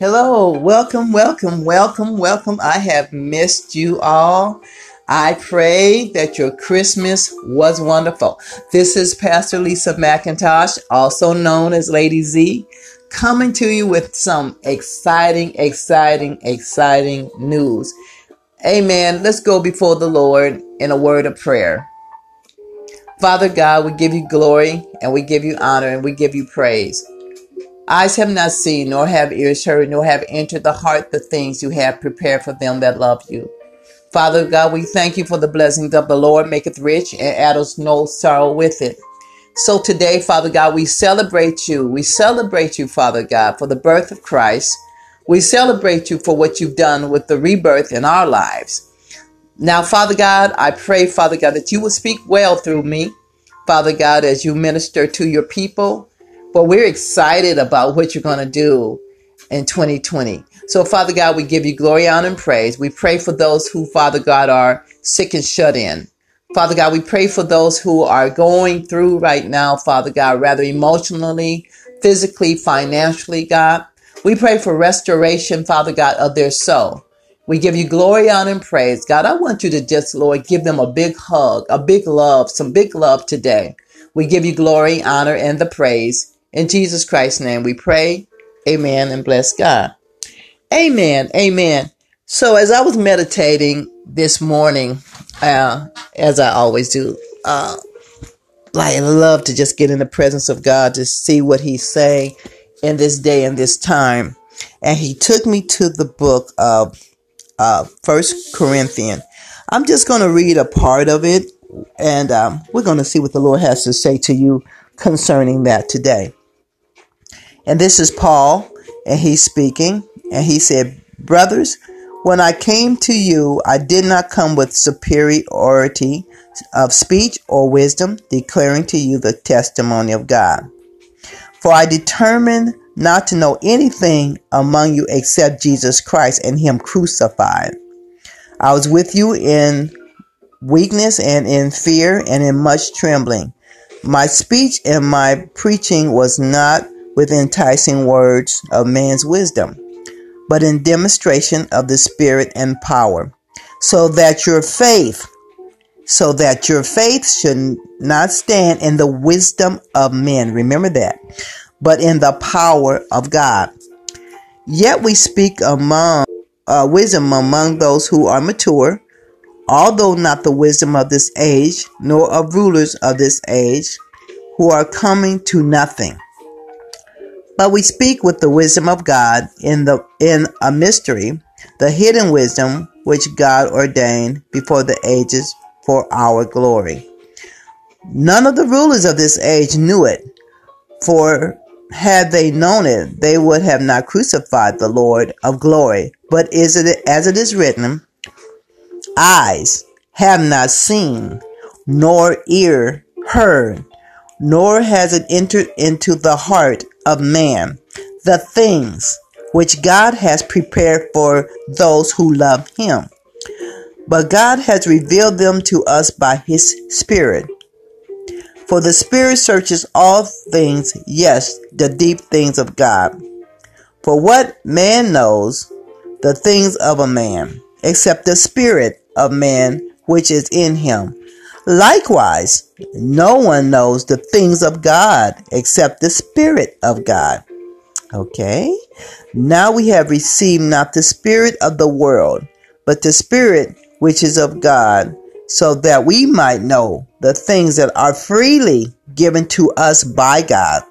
Hello, welcome, welcome, welcome, welcome. I have missed you all. I pray that your Christmas was wonderful. This is Pastor Lisa McIntosh, also known as Lady Z, coming to you with some exciting, exciting, exciting news. Amen. Let's go before the Lord in a word of prayer. Father God, we give you glory and we give you honor and we give you praise. Eyes have not seen, nor have ears heard, nor have entered the heart the things you have prepared for them that love you. Father God, we thank you for the blessings of the Lord maketh rich and addeth no sorrow with it. So today, Father God, we celebrate you. We celebrate you, Father God, for the birth of Christ. We celebrate you for what you've done with the rebirth in our lives. Now, Father God, I pray, Father God, that you will speak well through me, Father God, as you minister to your people but we're excited about what you're going to do in 2020. So, Father God, we give you glory, honor, and praise. We pray for those who, Father God, are sick and shut in. Father God, we pray for those who are going through right now, Father God, rather emotionally, physically, financially, God. We pray for restoration, Father God, of their soul. We give you glory, honor, and praise. God, I want you to just, Lord, give them a big hug, a big love, some big love today. We give you glory, honor, and the praise. In Jesus Christ's name we pray. Amen and bless God. Amen. Amen. So as I was meditating this morning, uh, as I always do, uh, I love to just get in the presence of God to see what He's saying in this day and this time. And He took me to the book of uh, First Corinthians. I'm just going to read a part of it, and um, we're going to see what the Lord has to say to you concerning that today. And this is Paul, and he's speaking, and he said, Brothers, when I came to you, I did not come with superiority of speech or wisdom, declaring to you the testimony of God. For I determined not to know anything among you except Jesus Christ and Him crucified. I was with you in weakness and in fear and in much trembling. My speech and my preaching was not with enticing words of man's wisdom, but in demonstration of the Spirit and power, so that your faith, so that your faith should not stand in the wisdom of men. Remember that, but in the power of God. Yet we speak among uh, wisdom among those who are mature, although not the wisdom of this age, nor of rulers of this age, who are coming to nothing. But we speak with the wisdom of God in the in a mystery, the hidden wisdom which God ordained before the ages for our glory. None of the rulers of this age knew it, for had they known it, they would have not crucified the Lord of glory. But is it as it is written, eyes have not seen, nor ear heard, nor has it entered into the heart of man, the things which God has prepared for those who love him. But God has revealed them to us by his Spirit. For the Spirit searches all things, yes, the deep things of God. For what man knows the things of a man, except the Spirit of man which is in him? Likewise, no one knows the things of God except the Spirit of God. Okay? Now we have received not the Spirit of the world, but the Spirit which is of God, so that we might know the things that are freely given to us by God.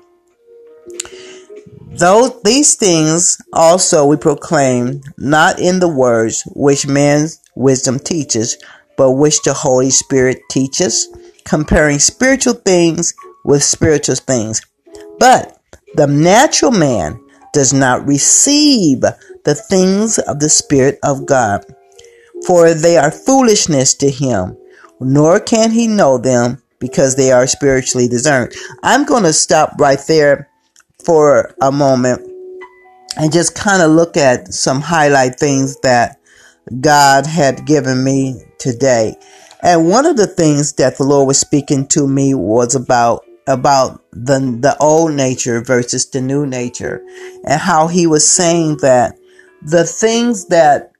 Though these things also we proclaim, not in the words which man's wisdom teaches, but which the Holy Spirit teaches, comparing spiritual things with spiritual things. But the natural man does not receive the things of the Spirit of God, for they are foolishness to him, nor can he know them because they are spiritually discerned. I'm going to stop right there for a moment and just kind of look at some highlight things that God had given me today. And one of the things that the Lord was speaking to me was about about the the old nature versus the new nature and how he was saying that the things that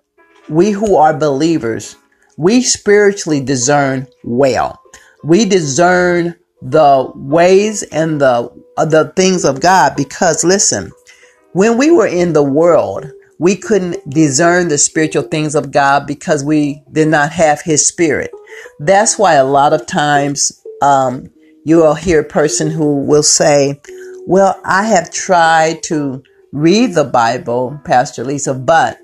we who are believers we spiritually discern well we discern the ways and the the things of God because listen when we were in the world we couldn't discern the spiritual things of God because we did not have his spirit that's why a lot of times um, you will hear a person who will say, Well, I have tried to read the Bible, Pastor Lisa, but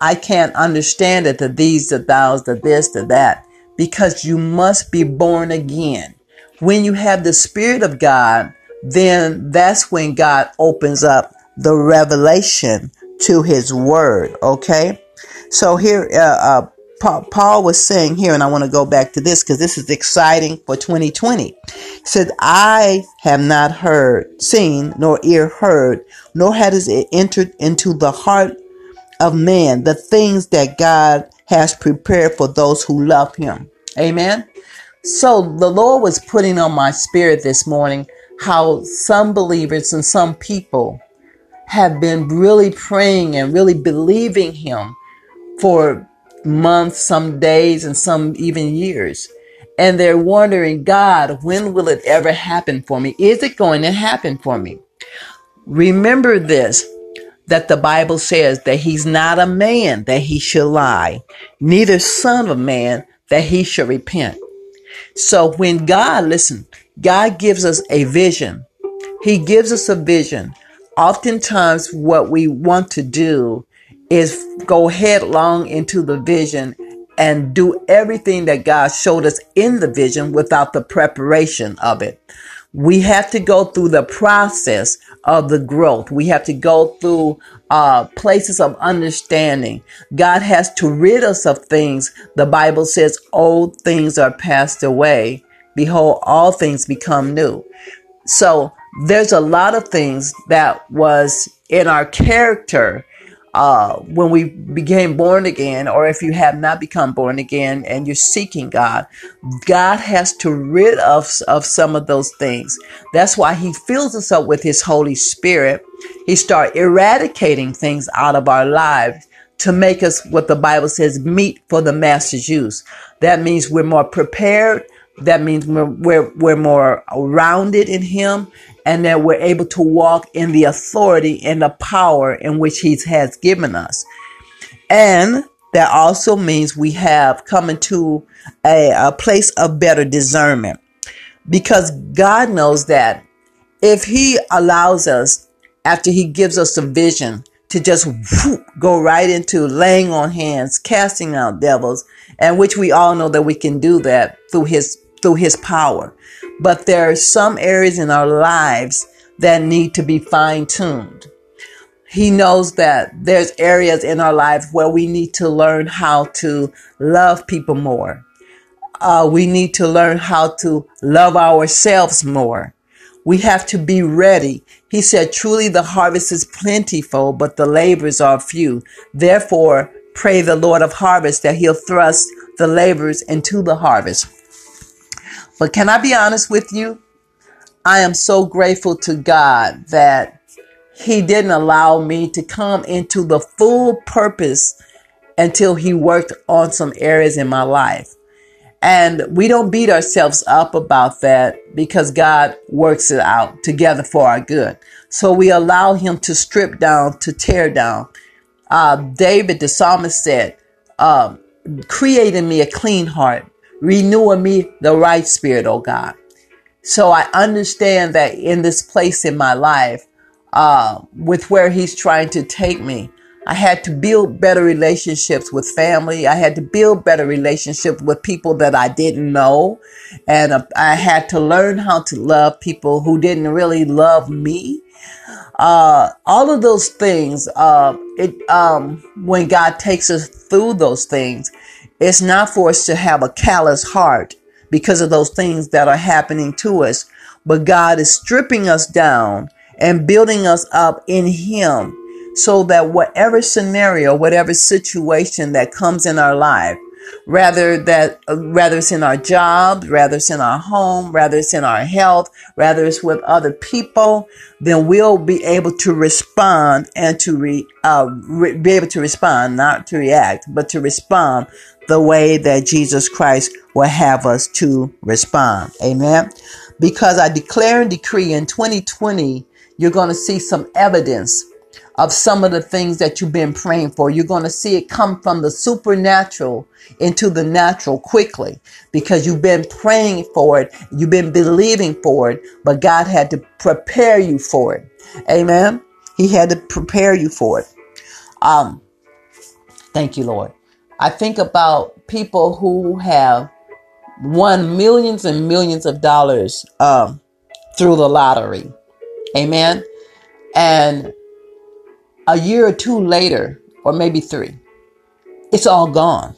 I can't understand it, the these, the thous, the this, the that, because you must be born again. When you have the Spirit of God, then that's when God opens up the revelation to His Word, okay? So here, uh, uh, Paul was saying here, and I want to go back to this because this is exciting for 2020. He said, I have not heard, seen, nor ear heard, nor has it entered into the heart of man the things that God has prepared for those who love him. Amen. So the Lord was putting on my spirit this morning how some believers and some people have been really praying and really believing him for months, some days, and some even years. And they're wondering, God, when will it ever happen for me? Is it going to happen for me? Remember this that the Bible says that he's not a man that he should lie, neither son of man that he should repent. So when God, listen, God gives us a vision. He gives us a vision. Oftentimes what we want to do is go headlong into the vision and do everything that God showed us in the vision without the preparation of it. We have to go through the process of the growth. We have to go through uh, places of understanding. God has to rid us of things. The Bible says old things are passed away. Behold, all things become new. So there's a lot of things that was in our character uh, when we became born again, or if you have not become born again and you're seeking God, God has to rid us of, of some of those things. That's why He fills us up with His Holy Spirit. He start eradicating things out of our lives to make us what the Bible says meet for the master's use. That means we're more prepared. That means we're, we're, we're more rounded in Him and that we're able to walk in the authority and the power in which He has given us. And that also means we have come into a, a place of better discernment because God knows that if He allows us, after He gives us a vision, to just whoop, go right into laying on hands, casting out devils, and which we all know that we can do that through His through His power. But there are some areas in our lives that need to be fine tuned. He knows that there's areas in our lives where we need to learn how to love people more. Uh, we need to learn how to love ourselves more. We have to be ready. He said, truly the harvest is plentiful, but the laborers are few. Therefore, pray the Lord of harvest that he'll thrust the laborers into the harvest. But can I be honest with you? I am so grateful to God that He didn't allow me to come into the full purpose until He worked on some areas in my life. And we don't beat ourselves up about that because God works it out together for our good. So we allow Him to strip down, to tear down. Uh, David, the psalmist said, um, create in me a clean heart renewing me the right spirit, oh God. So I understand that in this place in my life, uh, with where he's trying to take me, I had to build better relationships with family. I had to build better relationships with people that I didn't know. And uh, I had to learn how to love people who didn't really love me. Uh, all of those things, uh, it, um, when God takes us through those things, it's not for us to have a callous heart because of those things that are happening to us, but God is stripping us down and building us up in Him so that whatever scenario, whatever situation that comes in our life, rather that rather it's in our job, rather it's in our home, rather it's in our health, rather it's with other people, then we'll be able to respond and to re, uh, re, be able to respond, not to react, but to respond the way that Jesus Christ will have us to respond. Amen. Because I declare and decree in 2020, you're going to see some evidence of some of the things that you've been praying for. You're going to see it come from the supernatural into the natural quickly because you've been praying for it. You've been believing for it, but God had to prepare you for it. Amen. He had to prepare you for it. Um, thank you, Lord. I think about people who have won millions and millions of dollars um, through the lottery. Amen. And a year or two later, or maybe three, it's all gone.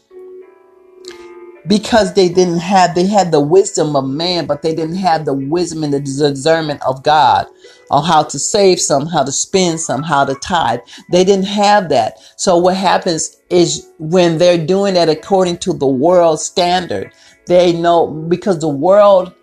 Because they didn't have, they had the wisdom of man, but they didn't have the wisdom and the discernment of God on how to save some, how to spend some, how to tithe. They didn't have that. So what happens is when they're doing it according to the world standard, they know because the world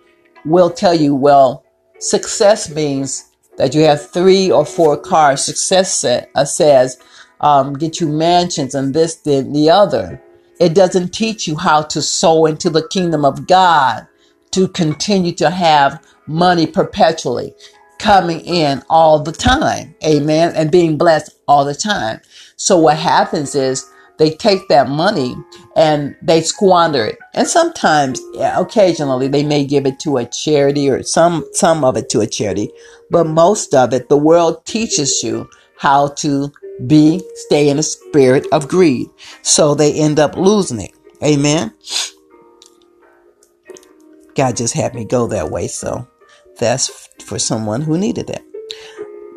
will tell you, well, success means that you have three or four cars. Success set, uh, says um, get you mansions and this, then the other. It doesn't teach you how to sow into the kingdom of God to continue to have money perpetually coming in all the time. Amen. And being blessed all the time. So what happens is they take that money and they squander it. And sometimes, occasionally, they may give it to a charity or some, some of it to a charity. But most of it, the world teaches you how to be, stay in a spirit of greed. So they end up losing it. Amen. God just had me go that way. So that's for someone who needed that.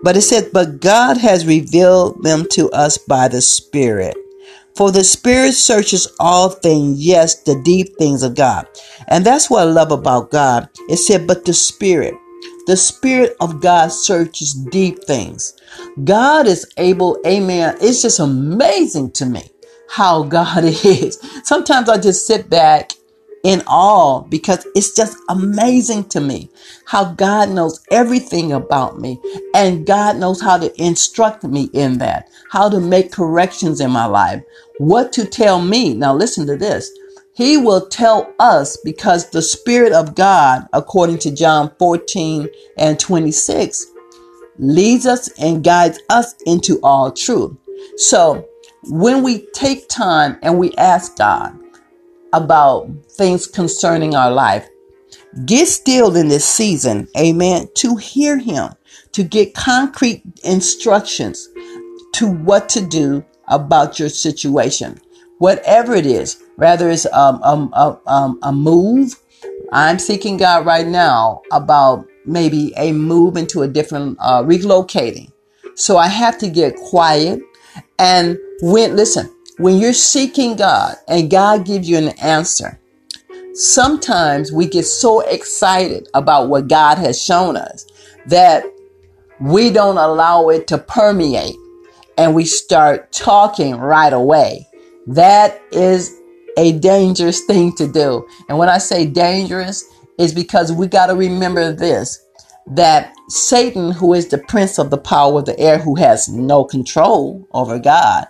But it said, but God has revealed them to us by the Spirit. For the Spirit searches all things, yes, the deep things of God. And that's what I love about God. It said, but the Spirit, the Spirit of God searches deep things. God is able, amen. It's just amazing to me how God is. Sometimes I just sit back in awe because it's just amazing to me how God knows everything about me and God knows how to instruct me in that, how to make corrections in my life, what to tell me. Now listen to this. He will tell us because the Spirit of God, according to John 14 and 26, leads us and guides us into all truth. So when we take time and we ask God, about things concerning our life. Get still in this season, amen, to hear Him, to get concrete instructions to what to do about your situation. Whatever it is, whether it's um, um, um, a move, I'm seeking God right now about maybe a move into a different, uh, relocating. So I have to get quiet and when, listen, when you're seeking God and God gives you an answer, sometimes we get so excited about what God has shown us that we don't allow it to permeate and we start talking right away. That is a dangerous thing to do. And when I say dangerous, is because we got to remember this that Satan, who is the prince of the power of the air, who has no control over God,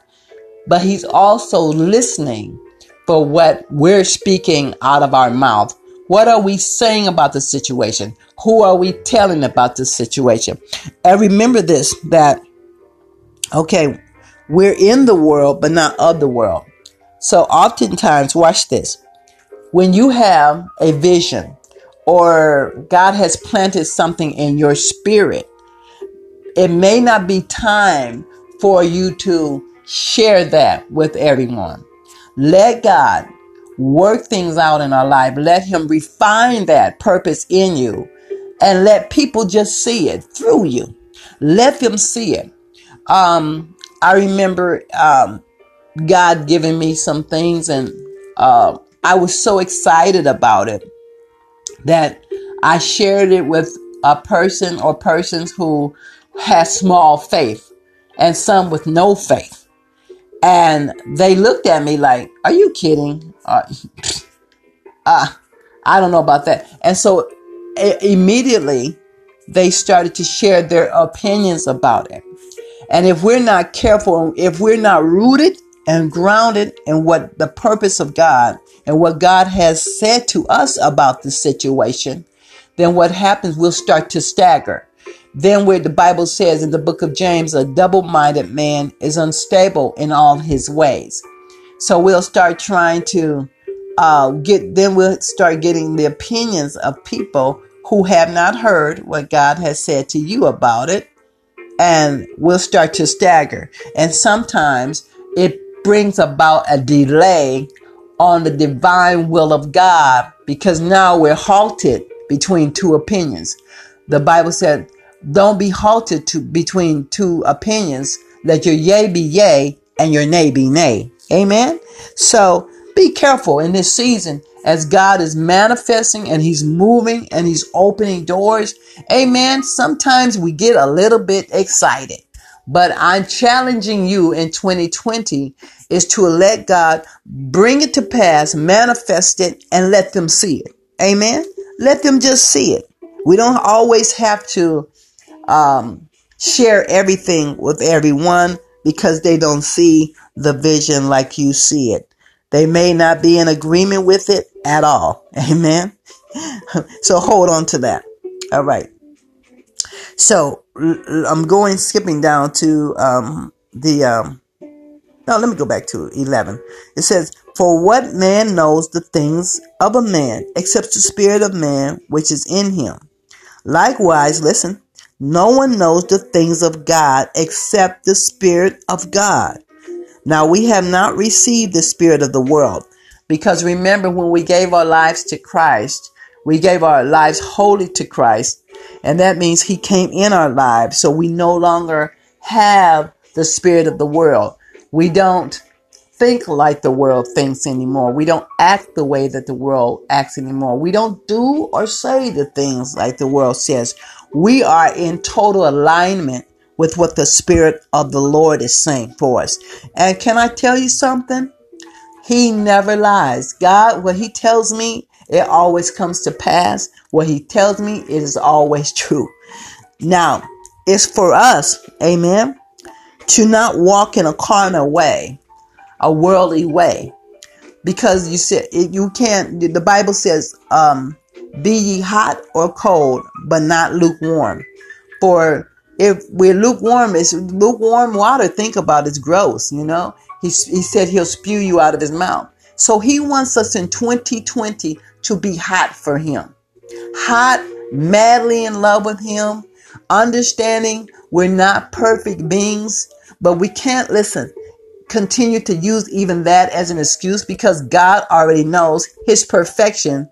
but he's also listening for what we're speaking out of our mouth. What are we saying about the situation? Who are we telling about the situation? And remember this that, okay, we're in the world, but not of the world. So oftentimes, watch this. When you have a vision or God has planted something in your spirit, it may not be time for you to share that with everyone. Let God work things out in our life. Let Him refine that purpose in you and let people just see it through you. Let them see it. Um, I remember um, God giving me some things, and uh, I was so excited about it that I shared it with a person or persons who had small faith and some with no faith. And they looked at me like, Are you kidding? Uh, uh, I don't know about that. And so immediately they started to share their opinions about it. And if we're not careful, if we're not rooted and grounded in what the purpose of God and what God has said to us about the situation, then what happens, we'll start to stagger. Then where the Bible says in the book of James, a double-minded man is unstable in all his ways. So we'll start trying to uh, get, then we'll start getting the opinions of people who have not heard what God has said to you about it. And we'll start to stagger. And sometimes it brings about a delay on the divine will of God because now we're halted between two opinions. The Bible said, don't be halted to between two opinions. Let your yea be yea and your nay be nay. Amen. So be careful in this season as God is manifesting and He's moving and He's opening doors. Amen. Sometimes we get a little bit excited, but I'm challenging you in 2020 is to let God bring it to pass, manifest it, and let them see it. Amen. Let them just see it. We don't always have to um, share everything with everyone because they don't see the vision like you see it. They may not be in agreement with it at all. Amen. so hold on to that. All right. So I'm going skipping down to um, the. Um, no, let me go back to 11. It says, For what man knows the things of a man except the spirit of man which is in him? Likewise, listen, no one knows the things of God except the Spirit of God. Now we have not received the Spirit of the world because remember when we gave our lives to Christ, we gave our lives wholly to Christ, and that means He came in our lives. So we no longer have the Spirit of the world. We don't think like the world thinks anymore. We don't act the way that the world acts anymore. We don't do or say the things like the world says. We are in total alignment with what the Spirit of the Lord is saying for us. And can I tell you something? He never lies. God, what He tells me, it always comes to pass. What He tells me, it is always true. Now, it's for us, amen, to not walk in a carnal way a worldly way because you said you can't the bible says um, be ye hot or cold but not lukewarm. For if we're lukewarm it's lukewarm water think about it's gross you know? He, he said he'll spew you out of his mouth. So he wants us in 2020 to be hot for him. Hot madly in love with him understanding we're not perfect beings but we can't listen continue to use even that as an excuse because God already knows his perfection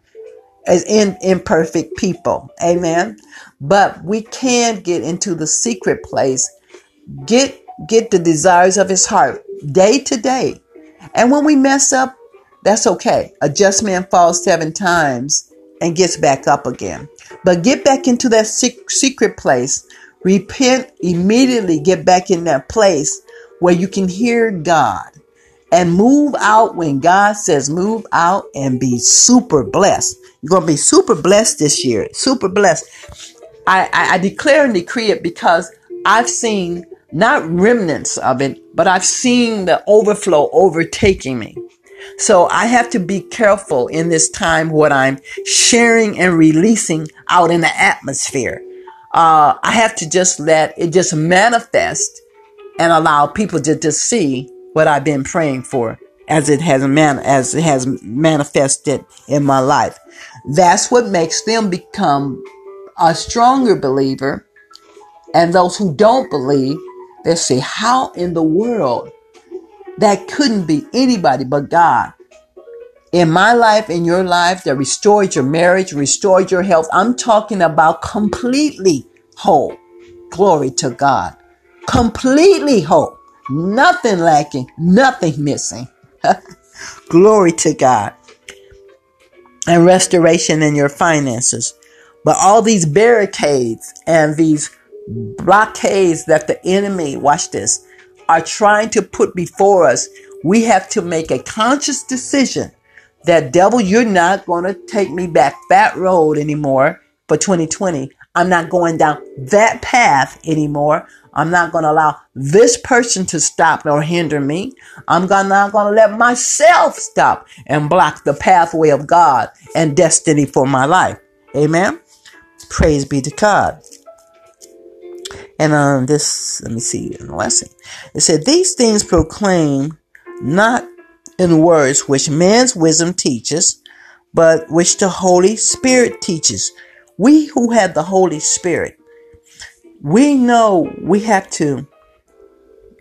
is in imperfect people. Amen. But we can get into the secret place, get get the desires of his heart day to day. And when we mess up, that's okay. A just man falls seven times and gets back up again. But get back into that secret place. Repent immediately, get back in that place where you can hear God and move out when God says move out and be super blessed. You're going to be super blessed this year. Super blessed. I, I, I declare and decree it because I've seen not remnants of it, but I've seen the overflow overtaking me. So I have to be careful in this time what I'm sharing and releasing out in the atmosphere. Uh, I have to just let it just manifest and allow people to just see what I've been praying for as it has man as it has manifested in my life. That's what makes them become a stronger believer. And those who don't believe, they say, How in the world? That couldn't be anybody but God. In my life, in your life, that restored your marriage, restored your health. I'm talking about completely whole. Glory to God completely whole, nothing lacking, nothing missing. Glory to God. And restoration in your finances. But all these barricades and these blockades that the enemy, watch this, are trying to put before us, we have to make a conscious decision that devil, you're not going to take me back that road anymore for 2020. I'm not going down that path anymore. I'm not going to allow this person to stop or hinder me. I'm not going to let myself stop and block the pathway of God and destiny for my life. Amen. Praise be to God. And on um, this, let me see in the lesson. It said, These things proclaim not in words which man's wisdom teaches, but which the Holy Spirit teaches. We who have the Holy Spirit we know we have to,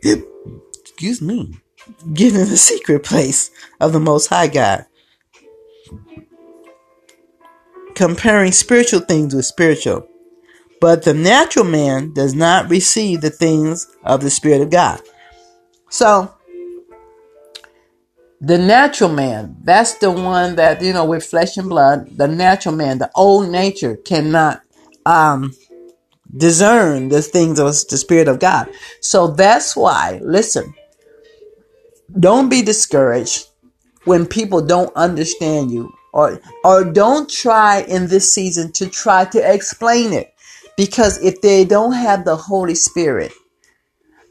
excuse me, get in the secret place of the Most High God. Comparing spiritual things with spiritual. But the natural man does not receive the things of the Spirit of God. So, the natural man, that's the one that, you know, with flesh and blood, the natural man, the old nature cannot um, discern the things of the Spirit of God. So that's why, listen, don't be discouraged when people don't understand you or or don't try in this season to try to explain it. Because if they don't have the holy spirit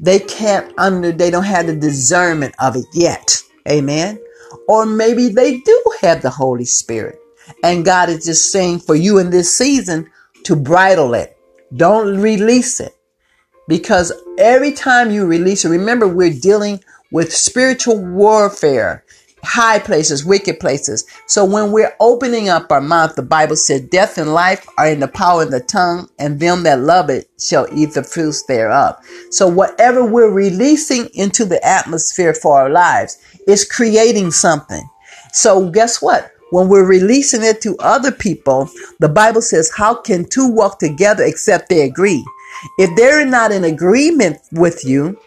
they can't under they don't have the discernment of it yet. Amen? Or maybe they do have the holy spirit. And god is just saying for you in this season to bridle it don't release it. Because every time you release it, remember we're dealing with spiritual warfare, high places, wicked places. So when we're opening up our mouth, the Bible said, Death and life are in the power of the tongue, and them that love it shall eat the fruits thereof. So whatever we're releasing into the atmosphere for our lives is creating something. So guess what? When we're releasing it to other people, the Bible says, How can two walk together except they agree? If they're not in agreement with you,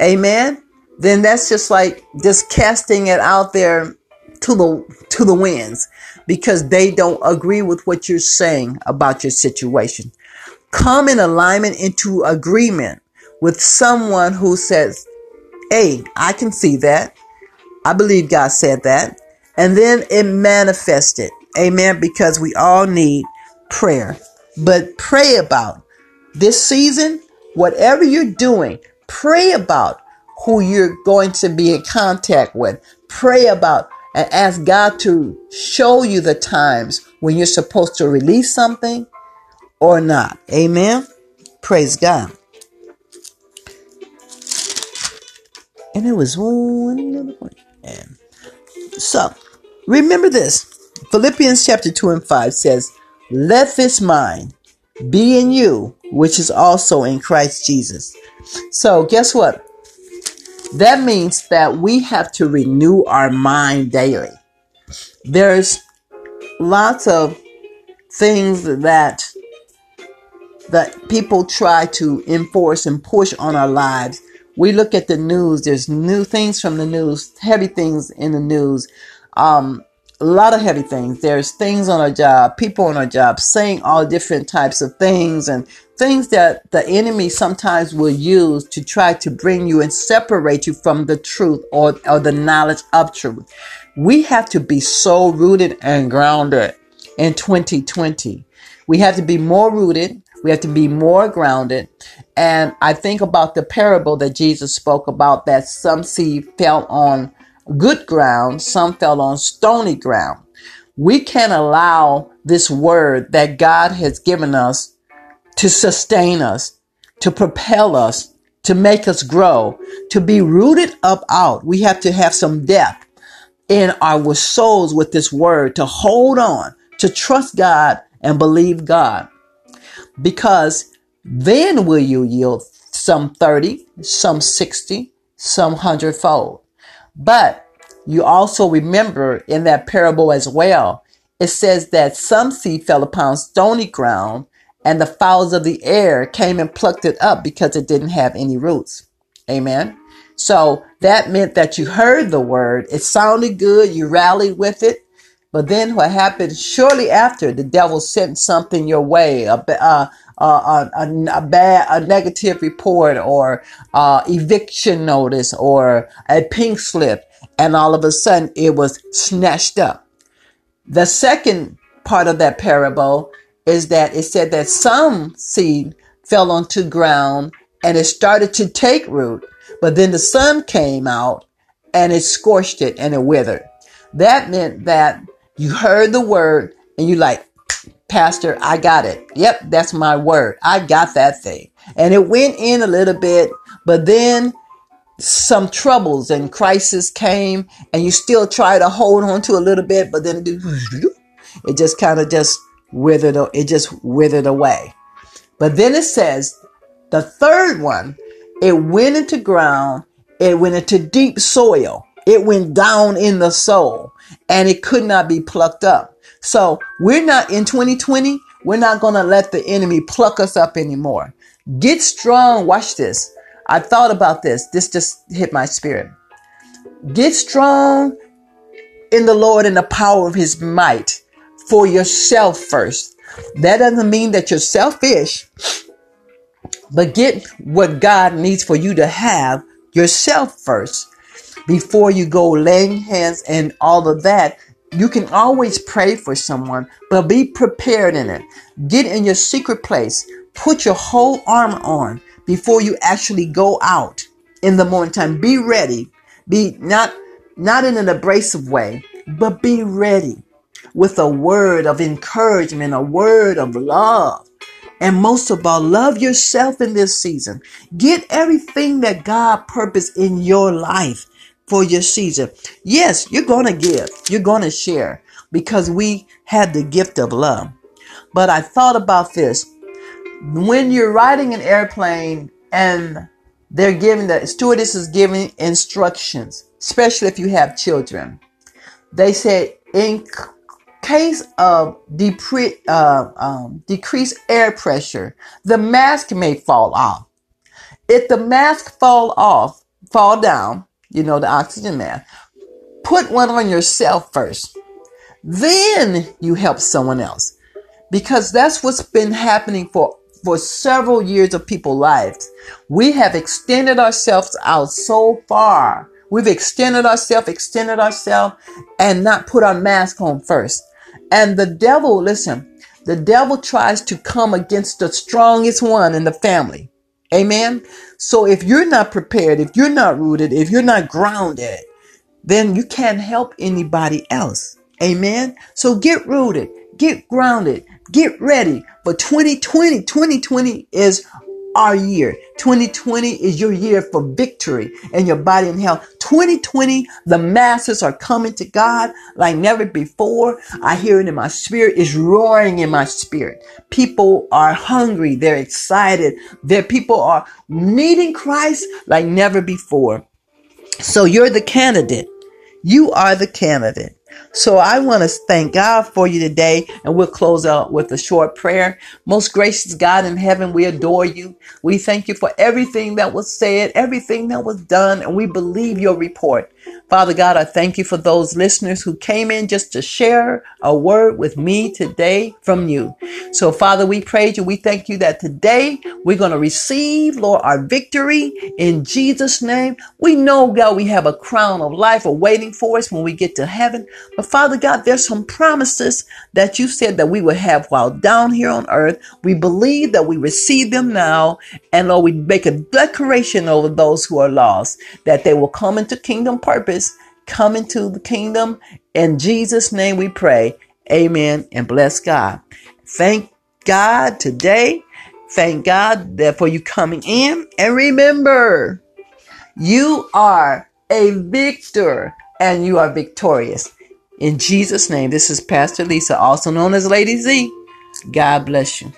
amen, then that's just like just casting it out there to the to the winds because they don't agree with what you're saying about your situation. Come in alignment into agreement with someone who says, Hey, I can see that. I believe God said that and then it manifested. Amen. Because we all need prayer. But pray about this season, whatever you're doing, pray about who you're going to be in contact with. Pray about and ask God to show you the times when you're supposed to release something or not. Amen. Praise God. And it was one other point. And so Remember this Philippians chapter 2 and 5 says, Let this mind be in you, which is also in Christ Jesus. So, guess what? That means that we have to renew our mind daily. There's lots of things that that people try to enforce and push on our lives. We look at the news, there's new things from the news, heavy things in the news um, a lot of heavy things. There's things on our job, people on our job saying all different types of things and things that the enemy sometimes will use to try to bring you and separate you from the truth or, or the knowledge of truth. We have to be so rooted and grounded in 2020. We have to be more rooted. We have to be more grounded. And I think about the parable that Jesus spoke about that some seed fell on good ground, some fell on stony ground. We can't allow this word that God has given us to sustain us, to propel us, to make us grow, to be rooted up out. We have to have some depth in our souls with this word to hold on, to trust God and believe God. Because then will you yield some 30, some 60, some hundredfold. But you also remember in that parable as well, it says that some seed fell upon stony ground and the fowls of the air came and plucked it up because it didn't have any roots. Amen. So that meant that you heard the word. It sounded good. You rallied with it. But then what happened shortly after the devil sent something your way, a, uh, uh, a, a, a, bad, a negative report or uh, eviction notice or a pink slip, and all of a sudden it was snatched up. The second part of that parable is that it said that some seed fell onto ground and it started to take root, but then the sun came out and it scorched it and it withered. That meant that you heard the word and you like, Pastor, I got it. Yep, that's my word. I got that thing. And it went in a little bit, but then some troubles and crisis came and you still try to hold on to a little bit, but then it just kind of just withered, it just withered away. But then it says the third one, it went into ground, it went into deep soil, it went down in the soul, and it could not be plucked up. So we're not in 2020, we're not going to let the enemy pluck us up anymore. Get strong. Watch this. I thought about this. This just hit my spirit. Get strong in the Lord and the power of his might for yourself first. That doesn't mean that you're selfish, but get what God needs for you to have yourself first before you go laying hands and all of that. You can always pray for someone, but be prepared in it. Get in your secret place. Put your whole armor on before you actually go out in the morning time. Be ready. Be not not in an abrasive way, but be ready with a word of encouragement, a word of love. And most of all, love yourself in this season. Get everything that God purposed in your life for your season. Yes, you're going to give. You're going to share because we have the gift of love. But I thought about this. When you're riding an airplane and they're giving the stewardess is giving instructions, especially if you have children. They said in case of depre- uh, um, decreased air pressure, the mask may fall off. If the mask fall off, fall down, you know, the oxygen mask, put one on yourself first. Then you help someone else. Because that's what's been happening for, for several years of people's lives. We have extended ourselves out so far. We've extended ourselves, extended ourselves, and not put our mask on first. And the devil, listen, the devil tries to come against the strongest one in the family. Amen. So if you're not prepared, if you're not rooted, if you're not grounded, then you can't help anybody else. Amen. So get rooted, get grounded, get ready. For 2020, 2020 is our year. 2020 is your year for victory in your body and health. 2020, the masses are coming to God like never before. I hear it in my spirit. It's roaring in my spirit. People are hungry. They're excited. Their people are needing Christ like never before. So you're the candidate. You are the candidate. So I want to thank God for you today, and we'll close out with a short prayer. Most gracious God in heaven, we adore you. We thank you for everything that was said, everything that was done, and we believe your report. Father God, I thank you for those listeners who came in just to share a word with me today from you. So, Father, we praise you. We thank you that today we're going to receive, Lord, our victory in Jesus' name. We know, God, we have a crown of life awaiting for us when we get to heaven. But, Father God, there's some promises that you said that we would have while down here on earth. We believe that we receive them now. And, Lord, we make a declaration over those who are lost that they will come into kingdom purpose come into the kingdom. In Jesus' name we pray. Amen and bless God. Thank God today. Thank God that for you coming in. And remember, you are a victor and you are victorious. In Jesus' name, this is Pastor Lisa, also known as Lady Z. God bless you.